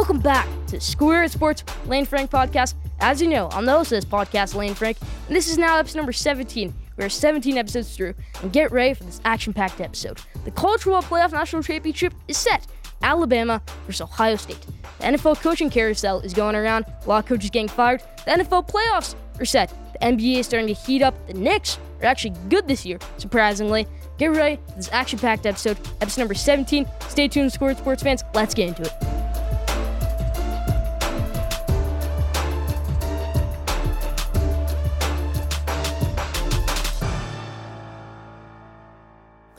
Welcome back to Score Sports Lane Frank podcast. As you know, I'm the host of this podcast, Lane Frank, and this is now episode number 17. We're 17 episodes through, and get ready for this action-packed episode. The College Football Playoff National Championship is set. Alabama versus Ohio State. The NFL coaching carousel is going around. A lot of coaches getting fired. The NFL playoffs are set. The NBA is starting to heat up. The Knicks are actually good this year, surprisingly. Get ready for this action-packed episode, episode number 17. Stay tuned, Score Sports fans. Let's get into it.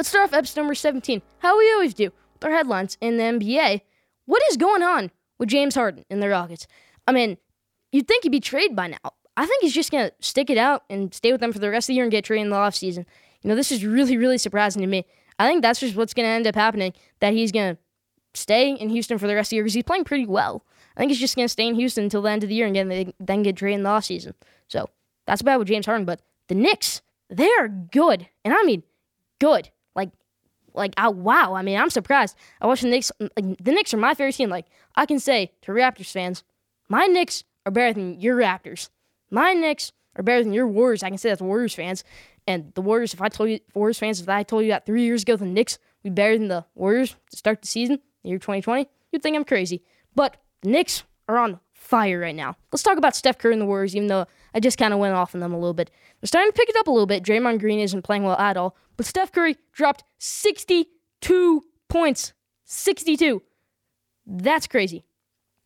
Let's start off episode number 17, how we always do, with our headlines in the NBA. What is going on with James Harden and the Rockets? I mean, you'd think he'd be traded by now. I think he's just going to stick it out and stay with them for the rest of the year and get traded in the offseason. You know, this is really, really surprising to me. I think that's just what's going to end up happening, that he's going to stay in Houston for the rest of the year because he's playing pretty well. I think he's just going to stay in Houston until the end of the year and then get traded in the offseason. So that's bad with James Harden. But the Knicks, they are good. And I mean, good. Like, oh, wow. I mean, I'm surprised. I watch the Knicks. Like, the Knicks are my favorite team. Like, I can say to Raptors fans, my Knicks are better than your Raptors. My Knicks are better than your Warriors. I can say that to Warriors fans. And the Warriors, if I told you, Warriors fans, if I told you that three years ago the Knicks would be better than the Warriors to start the season, the year 2020, you'd think I'm crazy. But the Knicks are on fire right now. Let's talk about Steph Curry and the Warriors, even though I just kind of went off on them a little bit. They're starting to pick it up a little bit. Draymond Green isn't playing well at all, but Steph Curry dropped 62 points. 62. That's crazy.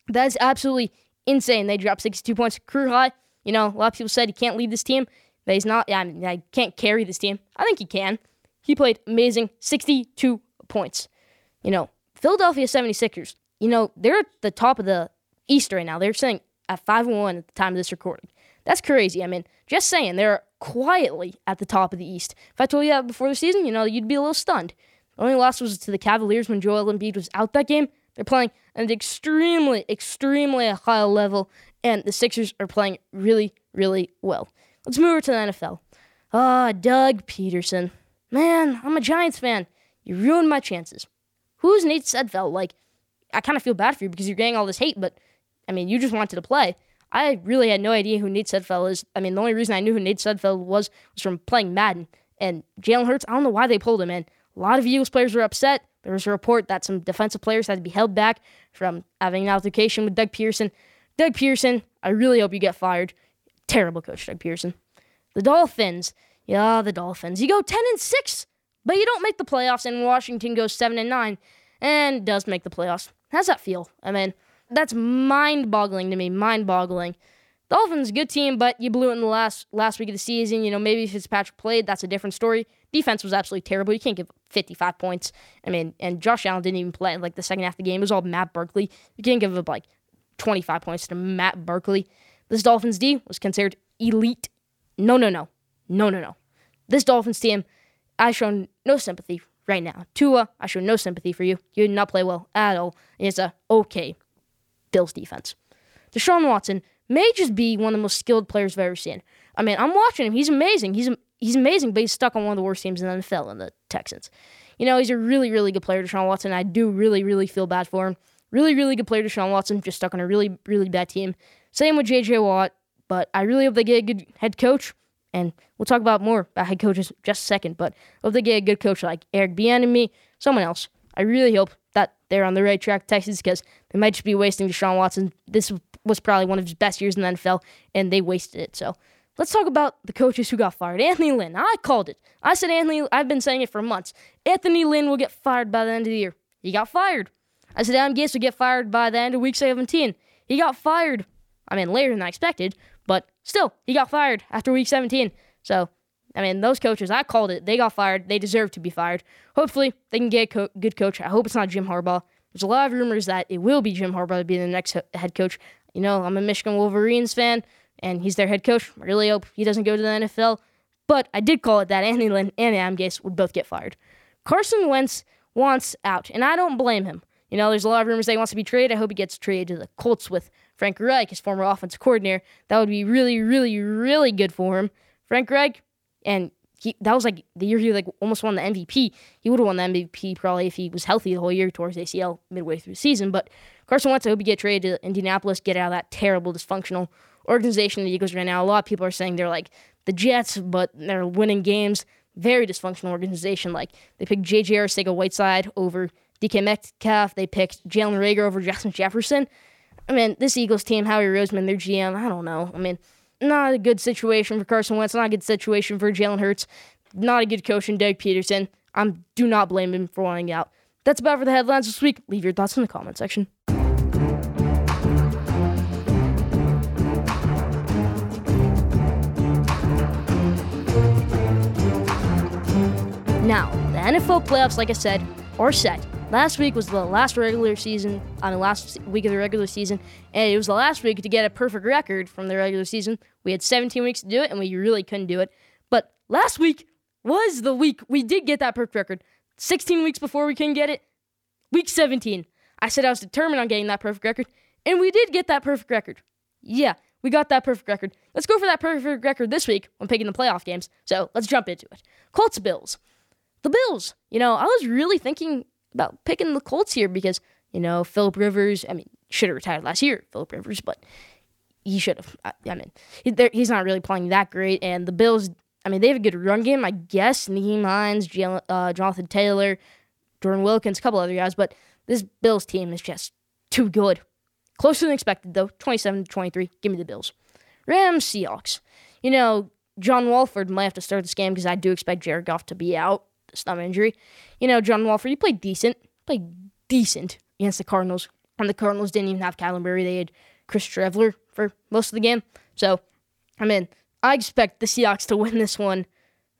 That's absolutely insane. They dropped 62 points, career high. You know, a lot of people said he can't lead this team. That he's not. I mean, I can't carry this team. I think he can. He played amazing, 62 points. You know, Philadelphia 76ers. You know, they're at the top of the East right now. They're sitting at 5 1 at the time of this recording. That's crazy. I mean, just saying, they're quietly at the top of the East. If I told you that before the season, you know, you'd be a little stunned. The only loss was to the Cavaliers when Joel Embiid was out that game. They're playing at an extremely, extremely high level, and the Sixers are playing really, really well. Let's move over to the NFL. Ah, Doug Pederson. Man, I'm a Giants fan. You ruined my chances. Who's Nate Sudfeld? Like, I kind of feel bad for you because you're getting all this hate, but I mean, you just wanted to play. I really had no idea who Nate Sudfeld is. I mean, the only reason I knew who Nate Sudfeld was was from playing Madden. And Jalen Hurts, I don't know why they pulled him in. A lot of Eagles players were upset. There was a report that some defensive players had to be held back from having an altercation with Doug Pederson. Doug Pederson, I really hope you get fired. Terrible coach, Doug Pederson. The Dolphins, yeah, the Dolphins. You go 10 and 6, but you don't make the playoffs, and Washington goes 7 and 9 and does make the playoffs. How's that feel? I mean, that's mind boggling to me. Mind boggling. Dolphins, good team, but you blew it in the last last week of the season. You know, maybe if Fitzpatrick played, that's a different story. Defense was absolutely terrible. You can't give 55 points. I mean, and Josh Allen didn't even play like the second half of the game. It was all Matt Barkley. You can't give up like 25 points to Matt Barkley. This Dolphins D was considered elite. No, no, no. No, no, no. This Dolphins team, I show no sympathy right now. Tua, I show no sympathy for you. You did not play well at all. It's a okay Bills defense. Deshaun Watson may just be one of the most skilled players I've ever seen. I mean, I'm watching him. He's amazing. He's he's amazing, but he's stuck on one of the worst teams in the NFL in the Texans. You know, he's a really, really good player, Deshaun Watson. I do really, really feel bad for him. Really, really good player, Deshaun Watson, just stuck on a really, really bad team. Same with JJ Watt, but I really hope they get a good head coach. And we'll talk about more about head coaches just a second, but hope they get a good coach like Eric Bieniemy, someone else. I really hope that they're on the right track, Texas, because they might just be wasting Deshaun Watson. This was probably one of his best years in the NFL, and they wasted it. So let's talk about the coaches who got fired. Anthony Lynn. I called it. I said Anthony. I've been saying it for months. Anthony Lynn will get fired by the end of the year. He got fired. I said Adam Gase will get fired by the end of week 17. He got fired. I mean, later than I expected, but still, he got fired after week 17. So, I mean, those coaches, I called it. They got fired. They deserve to be fired. Hopefully, they can get a co- good coach. I hope it's not Jim Harbaugh. There's a lot of rumors that it will be Jim Harbaugh to be the next head coach. You know, I'm a Michigan Wolverines fan, and he's their head coach. I really hope he doesn't go to the NFL. But I did call it that Andy Lynn and Adam Gase would both get fired. Carson Wentz wants out, and I don't blame him. You know, there's a lot of rumors that he wants to be traded. I hope he gets traded to the Colts with Frank Reich, his former offensive coordinator. That would be really, really, really good for him. Frank Reich, and he that was like the year he like almost won the MVP. He would have won the MVP probably if he was healthy the whole year towards ACL midway through the season. But Carson Wentz, I hope you get traded to Indianapolis, get out of that terrible, dysfunctional organization the Eagles right now. A lot of people are saying they're like the Jets, but they're winning games. Very dysfunctional organization. Like they picked J.J. Arcega-Whiteside over DK Metcalf. They picked Jalen Reagor over Justin Jefferson. I mean, this Eagles team, Howie Roseman, their GM, I don't know. I mean, not a good situation for Carson Wentz, not a good situation for Jalen Hurts, not a good coach in Doug Pederson. I do not blame him for wanting out. That's about for the headlines this week. Leave your thoughts in the comment section. Now, the NFL playoffs, like I said, are set. Last week was the last regular season, on the last week of the regular season, and it was the last week to get a perfect record from the regular season. We had 17 weeks to do it, and we really couldn't do it. But last week was the week we did get that perfect record. 16 weeks before we couldn't get it, week 17. I said I was determined on getting that perfect record, and we did get that perfect record. Yeah, we got that perfect record. Let's go for that perfect record this week when picking the playoff games. So let's jump into it. Colts Bills the Bills. You know, I was really thinking about picking the Colts here because, you know, Philip Rivers, I mean, should have retired last year, Philip Rivers, but he should have. I, I mean, he, he's not really playing that great. And the Bills, I mean, they have a good run game, I guess. Nyheim Hines, uh, Jonathan Taylor, Jordan Wilkins, a couple other guys, but this Bills team is just too good. Closer than expected, though. 27 to 23. Give me the Bills. Rams, Seahawks. You know, John Wolford might have to start this game because I do expect Jared Goff to be out stomach injury. You know, John Wolford, he played decent, played decent against the Cardinals. And the Cardinals didn't even have Kyler Murray. They had Chris Streveler for most of the game. So, I mean, I expect the Seahawks to win this one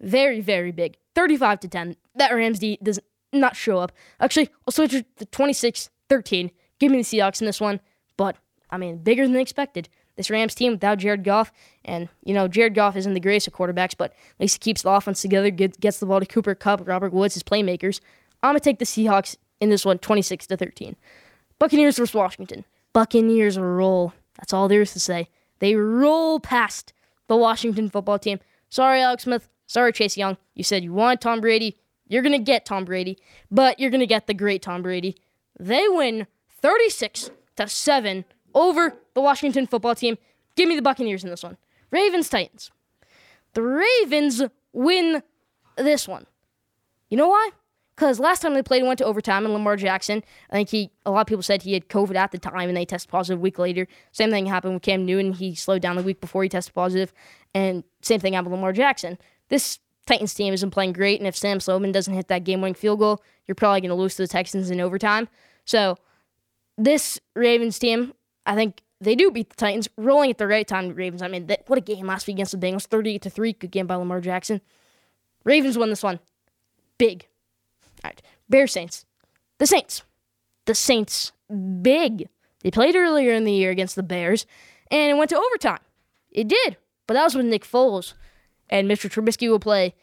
very, very big. 35 to 10. That Rams D does not show up. Actually, I'll switch it to 26 13. Give me the Seahawks in this one. But, I mean, bigger than expected this Rams team without Jared Goff. And, you know, Jared Goff isn't the greatest of quarterbacks, but at least he keeps the offense together, gets the ball to Cooper Kupp, Robert Woods, his playmakers. I'm going to take the Seahawks in this one, 26 to 13. Buccaneers versus Washington. Buccaneers roll. That's all there is to say. They roll past the Washington football team. Sorry, Alex Smith. Sorry, Chase Young. You said you wanted Tom Brady. You're going to get Tom Brady, but you're going to get the great Tom Brady. They win 36 to 7 over the Washington football team. Give me the Buccaneers in this one. Ravens, Titans. The Ravens win this one. You know why? Because last time they played, went to overtime, and Lamar Jackson, I think he, a lot of people said he had COVID at the time, and they tested positive a week later. Same thing happened with Cam Newton. He slowed down the week before he tested positive, and same thing happened with Lamar Jackson. This Titans team isn't playing great, and if Sam Sloman doesn't hit that game winning field goal, you're probably going to lose to the Texans in overtime. So, this Ravens team, I think they do beat the Titans, rolling at the right time. Ravens. I mean, that, what a game last week against the Bengals, thirty-eight to three. Good game by Lamar Jackson. Ravens won this one, big. All right, Bear Saints. The Saints. The Saints, big. They played earlier in the year against the Bears, and it went to overtime. It did, but that was with Nick Foles, and Mr. Trubisky will play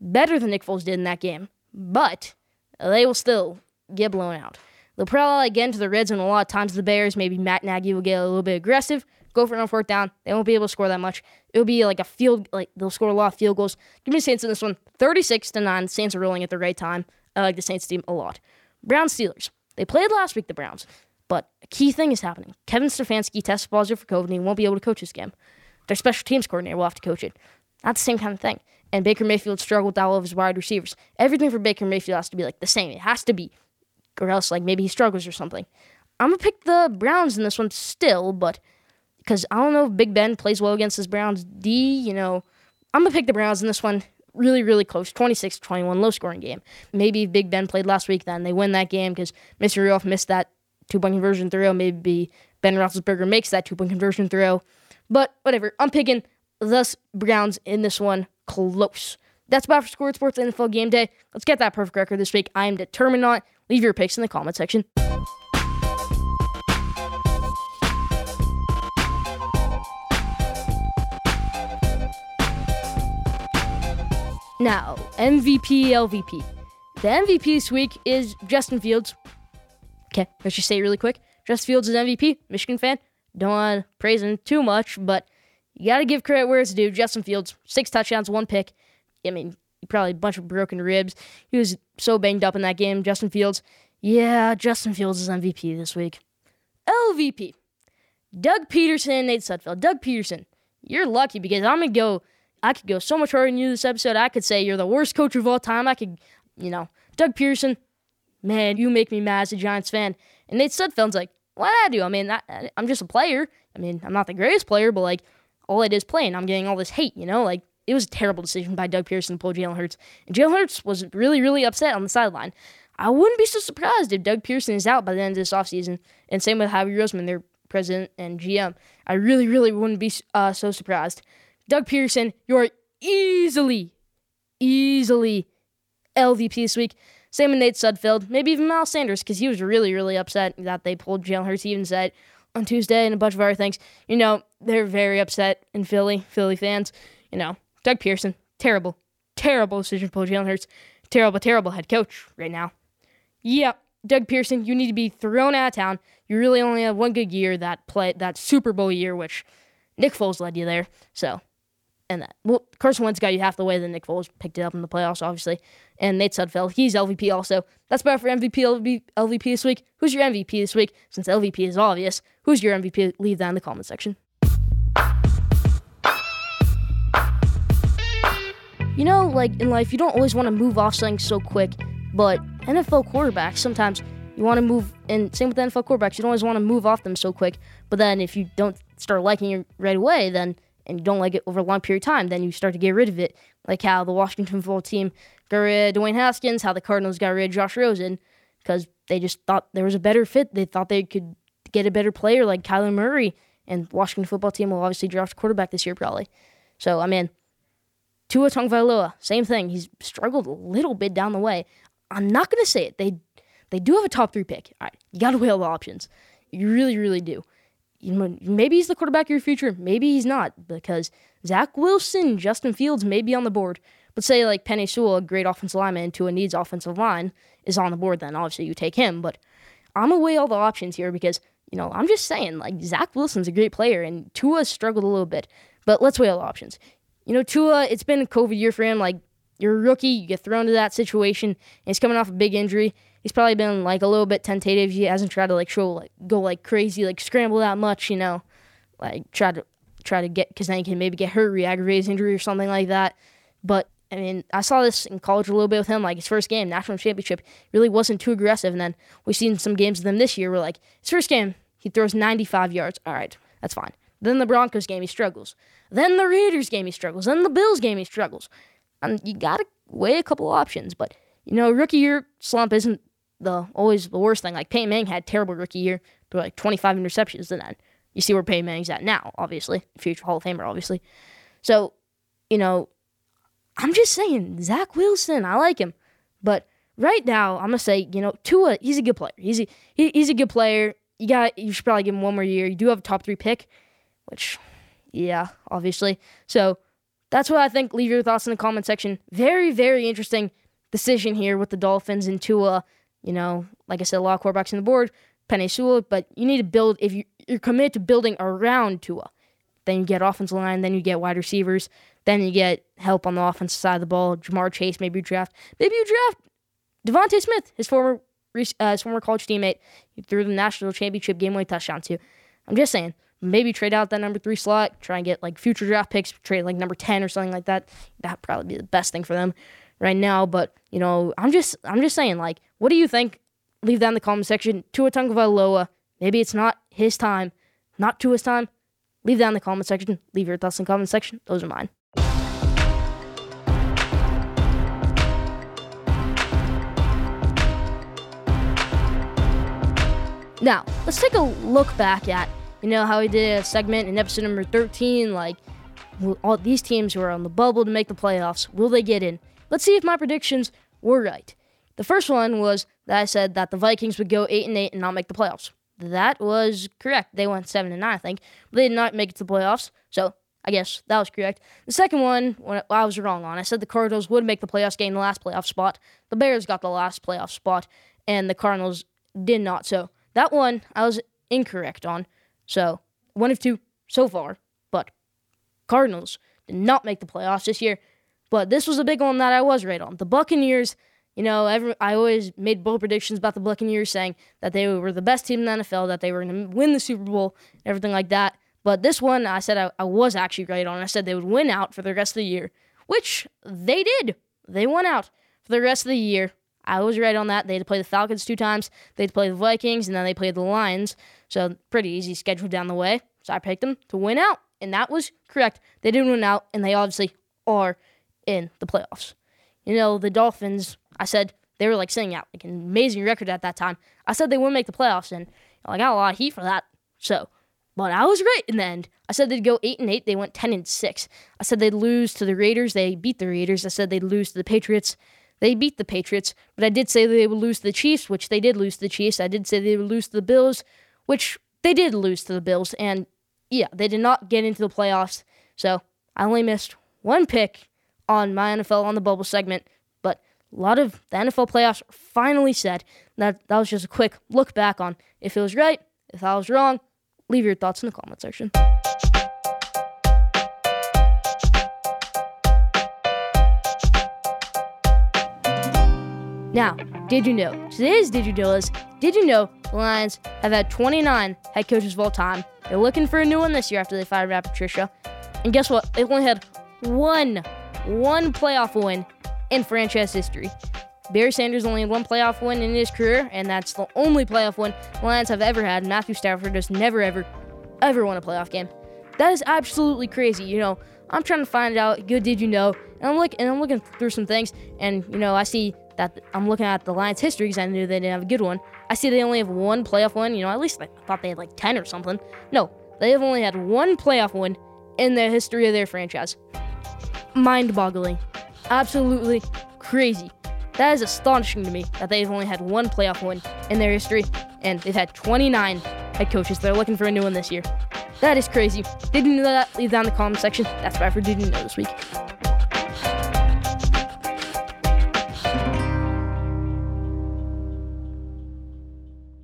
better than Nick Foles did in that game, but they will still get blown out. They'll probably again to the Reds, and a lot of times. The Bears, maybe Matt Nagy will get a little bit aggressive, go for it on fourth down. They won't be able to score that much. It'll be like a field, like they'll score a lot of field goals. Give me the Saints in this one, 36 to 9. Saints are rolling at the right time. I like the Saints team a lot. Browns Steelers. They played last week, the Browns, but a key thing is happening. Kevin Stefanski tested positive for COVID and he won't be able to coach this game. Their special teams coordinator will have to coach it. Not the same kind of thing. And Baker Mayfield struggled with all of his wide receivers. Everything for Baker Mayfield has to be like the same. It has to be or else like maybe he struggles or something. I'm gonna pick the Browns in this one still, but because I don't know if Big Ben plays well against this Browns D, you know, I'm gonna pick the Browns in this one. Really, really close, 26 21, low scoring game. Maybe if Big Ben played last week, then they win that game because Mr. Rudolph missed that two point conversion throw. Maybe Ben Roethlisberger makes that two point conversion throw. But whatever, I'm picking the Browns in this one close. That's about for Score Sports NFL Game Day. Let's get that perfect record this week. I am determined on it. Leave your picks in the comment section. Now, MVP, LVP. The MVP this week is Justin Fields. Okay, let's just say it really quick. Justin Fields is MVP, Michigan fan. Don't want to praise him too much, but you got to give credit where it's due. Justin Fields, six touchdowns, one pick. I mean, probably a bunch of broken ribs. He was so banged up in that game. Justin Fields, yeah, Justin Fields is MVP this week. LVP, Doug Pederson, Nate Sudfeld. Doug Pederson, you're lucky because I'm gonna go. I could go so much harder than you this episode. I could say you're the worst coach of all time. I could, you know, Doug Pederson, man, you make me mad as a Giants fan. And Nate Sudfeld's like, what did I do? I mean, I, I'm just a player. I mean, I'm not the greatest player, but like, all it is playing. I'm getting all this hate, you know? Like, it was a terrible decision by Doug Pederson to pull Jalen Hurts. And Jalen Hurts was really, really upset on the sideline. I wouldn't be so surprised if Doug Pederson is out by the end of this offseason. And same with Howie Roseman, their president and GM. I really, really wouldn't be uh, so surprised. Doug Pederson, you're easily, easily LVP this week. Same with Nate Sudfeld, maybe even Miles Sanders, because he was really, really upset that they pulled Jalen Hurts. He even said on Tuesday and a bunch of other things. You know, they're very upset in Philly, Philly fans. You know, Doug Pederson, terrible, terrible decision pull Jalen Hurts. Terrible, terrible head coach right now. Yep, Doug Pederson, you need to be thrown out of town. You really only have one good year that play that Super Bowl year, which Nick Foles led you there. So and that. Well, Carson Wentz got you half the way, then Nick Foles picked it up in the playoffs, obviously. And Nate Sudfeld, he's LVP also. That's about for MVP LVP, LVP this week. Who's your MVP this week? Since LVP is obvious, who's your MVP? Leave that in the comment section. You know, like in life, you don't always want to move off something so quick, but NFL quarterbacks sometimes you want to move, and same with NFL quarterbacks, you don't always want to move off them so quick. But then if you don't start liking it right away, then and you don't like it over a long period of time, then you start to get rid of it. Like how the Washington football team got rid of Dwayne Haskins, how the Cardinals got rid of Josh Rosen, because they just thought there was a better fit. They thought they could get a better player like Kyler Murray, and Washington football team will obviously draft a quarterback this year probably. So I mean, Tua Tagovailoa, same thing. He's struggled a little bit down the way. I'm not gonna say it. They they do have a top three pick. All right, you got to weigh all the options. You really, really do you know, maybe he's the quarterback of your future. Maybe he's not because Zach Wilson, Justin Fields may be on the board. But say like Penei Sewell, a great offensive lineman, Tua needs offensive line is on the board. Then obviously you take him. But I'm gonna weigh all the options here because you know I'm just saying like Zach Wilson's a great player and Tua struggled a little bit. But let's weigh all the options. You know Tua, it's been a COVID year for him. Like you're a rookie, you get thrown to that situation, and he's coming off a big injury he's probably been like a little bit tentative. He hasn't tried to like show like go like crazy, like scramble that much, you know, like try to try to get because then he can maybe get hurt, re-aggravate his injury or something like that. But I mean, I saw this in college a little bit with him. Like his first game, national championship, really wasn't too aggressive. And then we've seen some games of them this year where like his first game, he throws 95 yards. All right, that's fine. Then the Broncos game, he struggles. Then the Raiders game, he struggles. Then the Bills game, he struggles. And you gotta weigh a couple options. But you know, rookie year slump isn't the always the worst thing. Like Peyton Manning had terrible rookie year, but like 25 interceptions, and then you see where Peyton Manning's at now. Obviously, future Hall of Famer, obviously. So, you know, I'm just saying Zach Wilson, I like him, but right now I'm gonna say you know Tua, he's a good player. He's a, he, he's a good player. You got you should probably give him one more year. You do have a top three pick, which, yeah, obviously. So that's what I think. Leave your thoughts in the comment section. Very very interesting decision here with the Dolphins and Tua you know, like I said, a lot of quarterbacks on the board, Penei Sewell, but you need to build, if you, you're committed to building around Tua, then you get offensive line, then you get wide receivers, then you get help on the offensive side of the ball. Ja'Marr Chase, maybe you draft, maybe you draft DeVonta Smith, his former uh, his former college teammate. Threw the national championship game winning touchdown to. I'm just saying, maybe trade out that number three slot, try and get like future draft picks, trade like number ten or something like that. That'd probably be the best thing for them right now. But you know, I'm just I'm just saying, like, what do you think? Leave that in the comment section. Tua Tagovailoa, maybe it's not his time, not Tua's time. Leave that in the comment section. Leave your thoughts in the comment section. Those are mine. Now, let's take a look back at, you know, how we did a segment in episode number 13, like, all these teams who are on the bubble to make the playoffs, will they get in? Let's see if my predictions were right. The first one was that I said that the Vikings would go 8 and 8 and not make the playoffs. That was correct. They went 7 and 9, I think. But they did not make it to the playoffs. So I guess that was correct. The second one, I was wrong on. I said the Cardinals would make the playoffs, gain the last playoff spot. The Bears got the last playoff spot, and the Cardinals did not. So that one, I was incorrect on. So one of two so far. But Cardinals did not make the playoffs this year. But this was a big one that I was right on. The Buccaneers, you know, every, I always made bold predictions about the Buccaneers saying that they were the best team in the NFL, that they were going to win the Super Bowl, everything like that. But this one, I said I, I was actually right on. I said they would win out for the rest of the year, which they did. They won out for the rest of the year. I was right on that. They had to play the Falcons two times. They had to play the Vikings, and then they played the Lions. So pretty easy schedule down the way. So I picked them to win out, and that was correct. They didn't win out, and they obviously are in the playoffs. You know, the Dolphins, I said they were like sitting out like an amazing record at that time. I said they wouldn't make the playoffs, and I got a lot of heat for that. So, but I was right in the end. I said they'd go eight and eight. They went ten and six. I said they'd lose to the Raiders. They beat the Raiders. I said they'd lose to the Patriots. They beat the Patriots, but I did say they would lose to the Chiefs, which they did lose to the Chiefs. I did say they would lose to the Bills, which they did lose to the Bills. And yeah, they did not get into the playoffs. So I only missed one pick on my NFL on the bubble segment, but a lot of the NFL playoffs finally set. That that was just a quick look back on if it was right, if I was wrong. Leave your thoughts in the comment section. Now, did you know? Today's Did You Know is Did you know the Lions have had 29 head coaches of all time? They're looking for a new one this year after they fired Matt Patricia. And guess what? They've only had one, one playoff win in franchise history. Barry Sanders only had one playoff win in his career, and that's the only playoff win the Lions have ever had. Matthew Stafford has never, ever, ever won a playoff game. That is absolutely crazy. You know, I'm trying to find out. Good, did you know? And I'm looking, and I'm looking through some things, and you know, I see that I'm looking at the Lions' history because I knew they didn't have a good one. I see they only have one playoff win. You know, at least I thought they had like 10 or something. No, they have only had one playoff win in the history of their franchise. Mind boggling. Absolutely crazy. That is astonishing to me that they've only had one playoff win in their history, and they've had 29 head coaches. They're looking for a new one this year. That is crazy. Did you know that? Leave that in the comment section. That's what I Did You Know this week.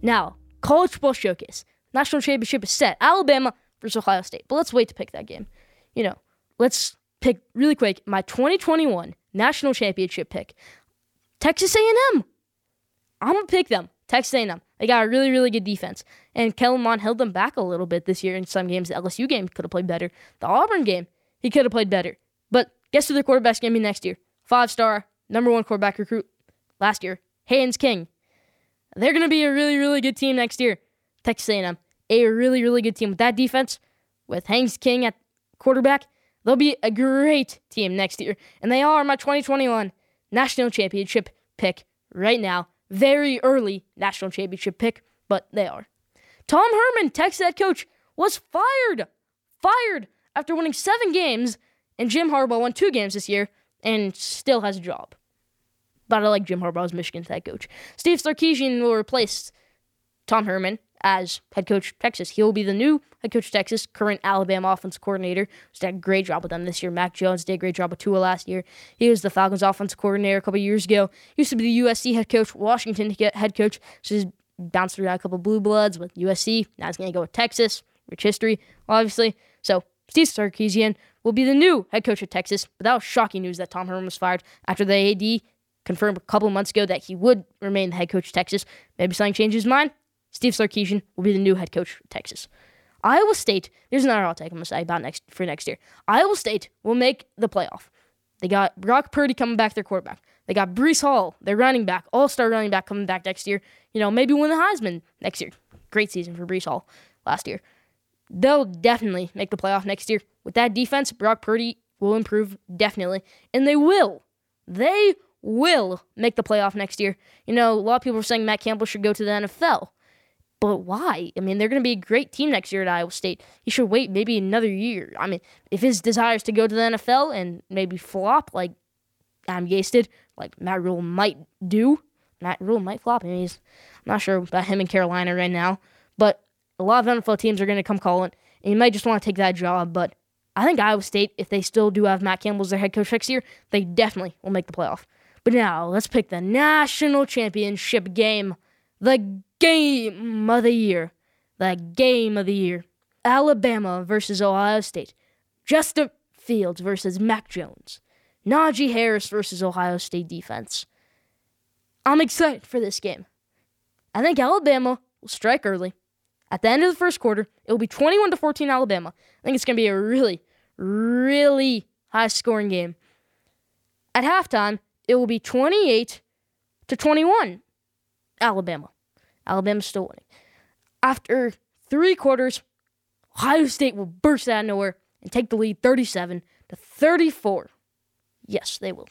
Now, college football showcase. National championship is set. Alabama versus Ohio State. But let's wait to pick that game. You know, let's pick really quick my 2021 national championship pick. Texas A&M. I'm gonna pick them. Texas A&M. They got a really, really good defense, and Kellen Mond held them back a little bit this year in some games. The LSU game could have played better. The Auburn game, he could have played better. But guess who their quarterback's gonna be next year? Five star, number one quarterback recruit last year, Haynes King. They're going to be a really, really good team next year. Texas A&M, a really, really good team with that defense, with Haynes King at quarterback. They'll be a great team next year, and they are my 2021 national championship pick right now. Very early national championship pick, but they are. Tom Herman, Texas head coach, was fired. Fired after winning seven games, and Jim Harbaugh won two games this year and still has a job. But I like Jim Harbaugh as Michigan's head coach. Steve Sarkisian will replace Tom Herman as head coach Texas. He will be the new head coach of Texas, current Alabama offense coordinator. He's did a great job with them this year. Mac Jones did a great job with Tua last year. He was the Falcons offense coordinator a couple years ago. He used to be the USC head coach, Washington head coach. So he's bounced through a couple blue bloods with USC. Now he's going to go with Texas. Rich history, obviously. So Steve Sarkisian will be the new head coach of Texas. But that was shocking news that Tom Herman was fired after the AD confirmed a couple months ago that he would remain the head coach of Texas. Maybe something changes his mind. Steve Sarkisian will be the new head coach of Texas. Iowa State, there's another hot take I'm to say about next for next year. Iowa State will make the playoff. They got Brock Purdy coming back, their quarterback. They got Breece Hall, their running back, all star running back coming back next year. You know, maybe win the Heisman next year. Great season for Breece Hall last year. They'll definitely make the playoff next year. With that defense, Brock Purdy will improve, definitely. And they will. They will make the playoff next year. You know, a lot of people are saying Matt Campbell should go to the NFL. But why? I mean, they're going to be a great team next year at Iowa State. He should wait maybe another year. I mean, if his desire is to go to the NFL and maybe flop like Adam Gase did, like Matt Rhule might do, Matt Rhule might flop. I mean, he's, I'm not sure about him in Carolina right now, but a lot of NFL teams are going to come calling, and you might just want to take that job. But I think Iowa State, if they still do have Matt Campbell as their head coach next year, they definitely will make the playoff. But now let's pick the national championship game. The game of the year. The game of the year. Alabama versus Ohio State. Justin Fields versus Mac Jones. Najee Harris versus Ohio State defense. I'm excited for this game. I think Alabama will strike early. At the end of the first quarter, it will be 21 to 14 Alabama. I think it's going to be a really, really high scoring game. At halftime, it will be 28 to 21 Alabama. Alabama's still winning. After three quarters, Ohio State will burst out of nowhere and take the lead 37 to 34. Yes, they will.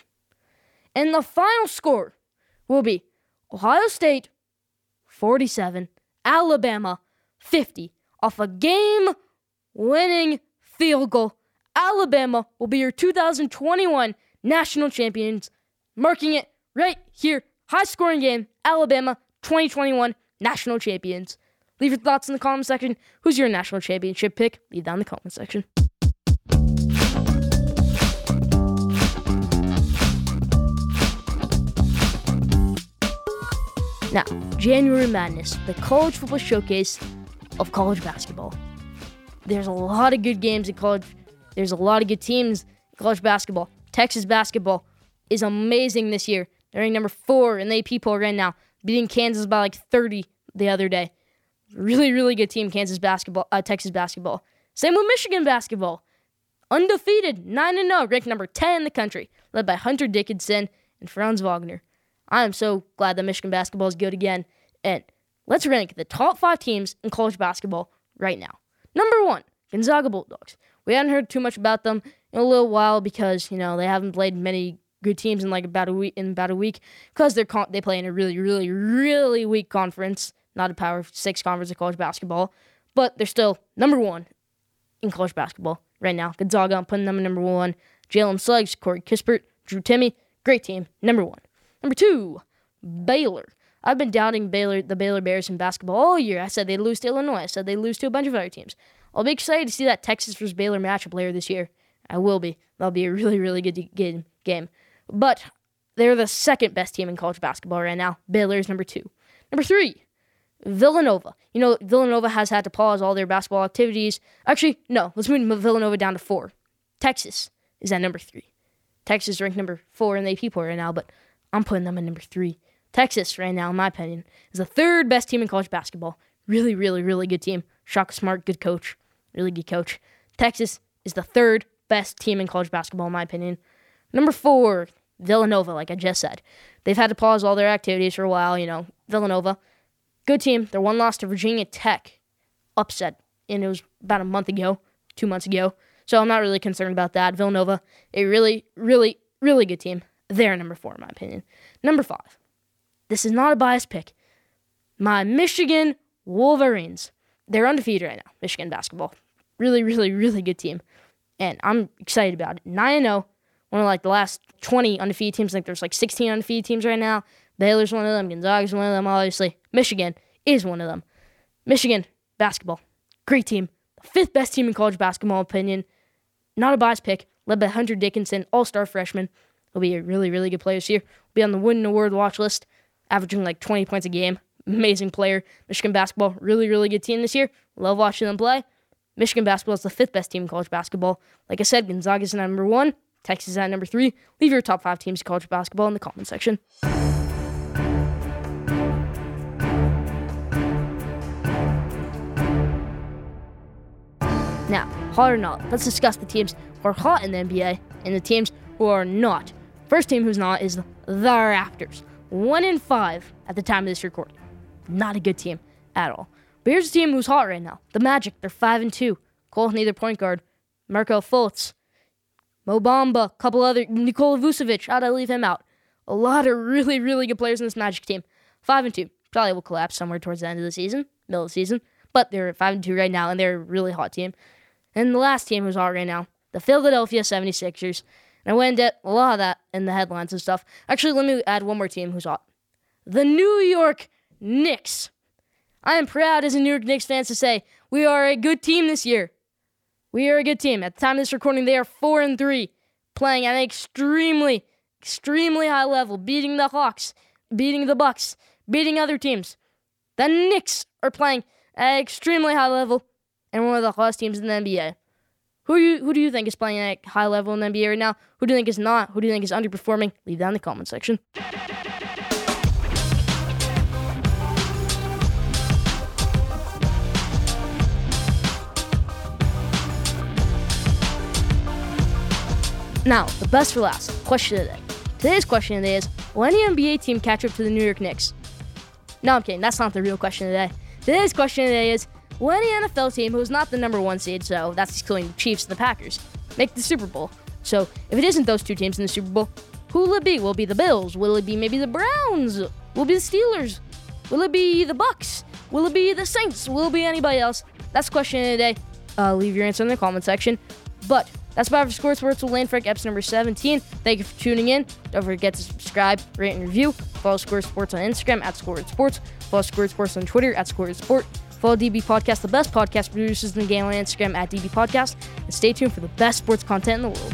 And the final score will be Ohio State 47, Alabama 50 off a game winning field goal. Alabama will be your 2021 national champions, marking it right here. High scoring game, Alabama 2021 national champions. Leave your thoughts in the comment section. Who's your national championship pick? Leave down in the comment section. Now, January Madness, the college football showcase of college basketball. There's a lot of good games in college. There's a lot of good teams in college basketball. Texas basketball is amazing this year. They're ranked number four in the AP poll right now, beating Kansas by like 30 the other day. Really, really good team, Kansas basketball, uh, Texas basketball. Same with Michigan basketball. Undefeated, 9 0, ranked number 10 in the country, led by Hunter Dickinson and Franz Wagner. I am so glad that Michigan basketball is good again. And let's rank the top five teams in college basketball right now. Number one, Gonzaga Bulldogs. We haven't heard too much about them in a little while because you know they haven't played many good teams in like about a week in about a week because they're con- they play in a really really really weak conference, not a Power Six conference of college basketball, but they're still number one in college basketball right now. Gonzaga, I'm putting them at number one. Jalen Suggs, Corey Kispert, Drew Timme, great team, number one. Number two, Baylor. I've been doubting Baylor, the Baylor Bears in basketball all year. I said they'd lose to Illinois. I said they'd lose to a bunch of other teams. I'll be excited to see that Texas versus Baylor matchup later this year. I will be. That'll be a really, really good game. But they're the second best team in college basketball right now. Baylor is number two. Number three, Villanova. You know, Villanova has had to pause all their basketball activities. Actually, no. Let's move Villanova down to four. Texas is at number three. Texas ranked number four in the AP poll right now, but I'm putting them at number three. Texas, right now, in my opinion, is the third best team in college basketball. Really, really, really good team. Shaka Smart, good coach. Really good coach. Texas is the third best team in college basketball, in my opinion. Number four, Villanova, like I just said. They've had to pause all their activities for a while, you know. Villanova, good team. They're one loss to Virginia Tech. Upset. And it was about a month ago, two months ago. So I'm not really concerned about that. Villanova, a really, really, really good team. They're number four, in my opinion. Number five. This is not a biased pick. My Michigan Wolverines. They're undefeated right now, Michigan basketball. Really, really, really good team. And I'm excited about it. 9 0. One of like the last 20 undefeated teams. I think there's like 16 undefeated teams right now. Baylor's one of them. Gonzaga's one of them, obviously. Michigan is one of them. Michigan basketball. Great team. Fifth best team in college basketball, opinion. Not a biased pick. Led by Hunter Dickinson, all star freshman. He'll be a really, really good player this year. Be on the Wooden Award watch list, averaging like 20 points a game. Amazing player. Michigan basketball, really, really good team this year. Love watching them play. Michigan basketball is the fifth best team in college basketball. Like I said, Gonzaga is number one, Texas at number three. Leave your top five teams of college basketball in the comment section. Now, hot or not, let's discuss the teams who are hot in the NBA and the teams who are not. First team who's not is the Raptors. One in five at the time of this recording. Not a good team at all. But here's a team who's hot right now. The Magic. They're five and two. Cole Anthony point guard. Markelle Fultz. Mo Bamba. Couple other Nikola Vucevic. How'd I leave him out? A lot of really, really good players in this Magic team. Five and two. Probably will collapse somewhere towards the end of the season, middle of the season. But they're five and two right now, and they're a really hot team. And the last team who's hot right now, the Philadelphia 76ers. And I went into a lot of that in the headlines and stuff. Actually, let me add one more team who's hot. The New York Knicks. I am proud as a New York Knicks fan to say we are a good team this year. We are a good team. At the time of this recording, they are four and three, playing at an extremely, extremely high level, beating the Hawks, beating the Bucks, beating other teams. The Knicks are playing at an extremely high level and one of the hottest teams in the NBA. Who you who do you think is playing at a high level in the NBA right now? Who do you think is not? Who do you think is underperforming? Leave that in the comment section. Now, the best for last. Question of the day. Today's question of the day is Will any NBA team catch up to the New York Knicks? No, I'm kidding. That's not the real question of the day. Today's question of the day is Will any NFL team who is not the number one seed, so that's excluding the Chiefs and the Packers, make the Super Bowl? So if it isn't those two teams in the Super Bowl, who will it be? Will it be the Bills? Will it be maybe the Browns? Will it be the Steelers? Will it be the Bucks? Will it be the Saints? Will it be anybody else? That's the question of the day. Uh, leave your answer in the comment section. But that's about for Score Sports with Lane Frank, episode number 17. Thank you for tuning in. Don't forget to subscribe, rate, and review. Follow Score Sports on Instagram at Score Sports. Follow Score Sports on Twitter at Score Sport. Follow DB Podcast, the best podcast producers in the game on Instagram at DB Podcast. And stay tuned for the best sports content in the world.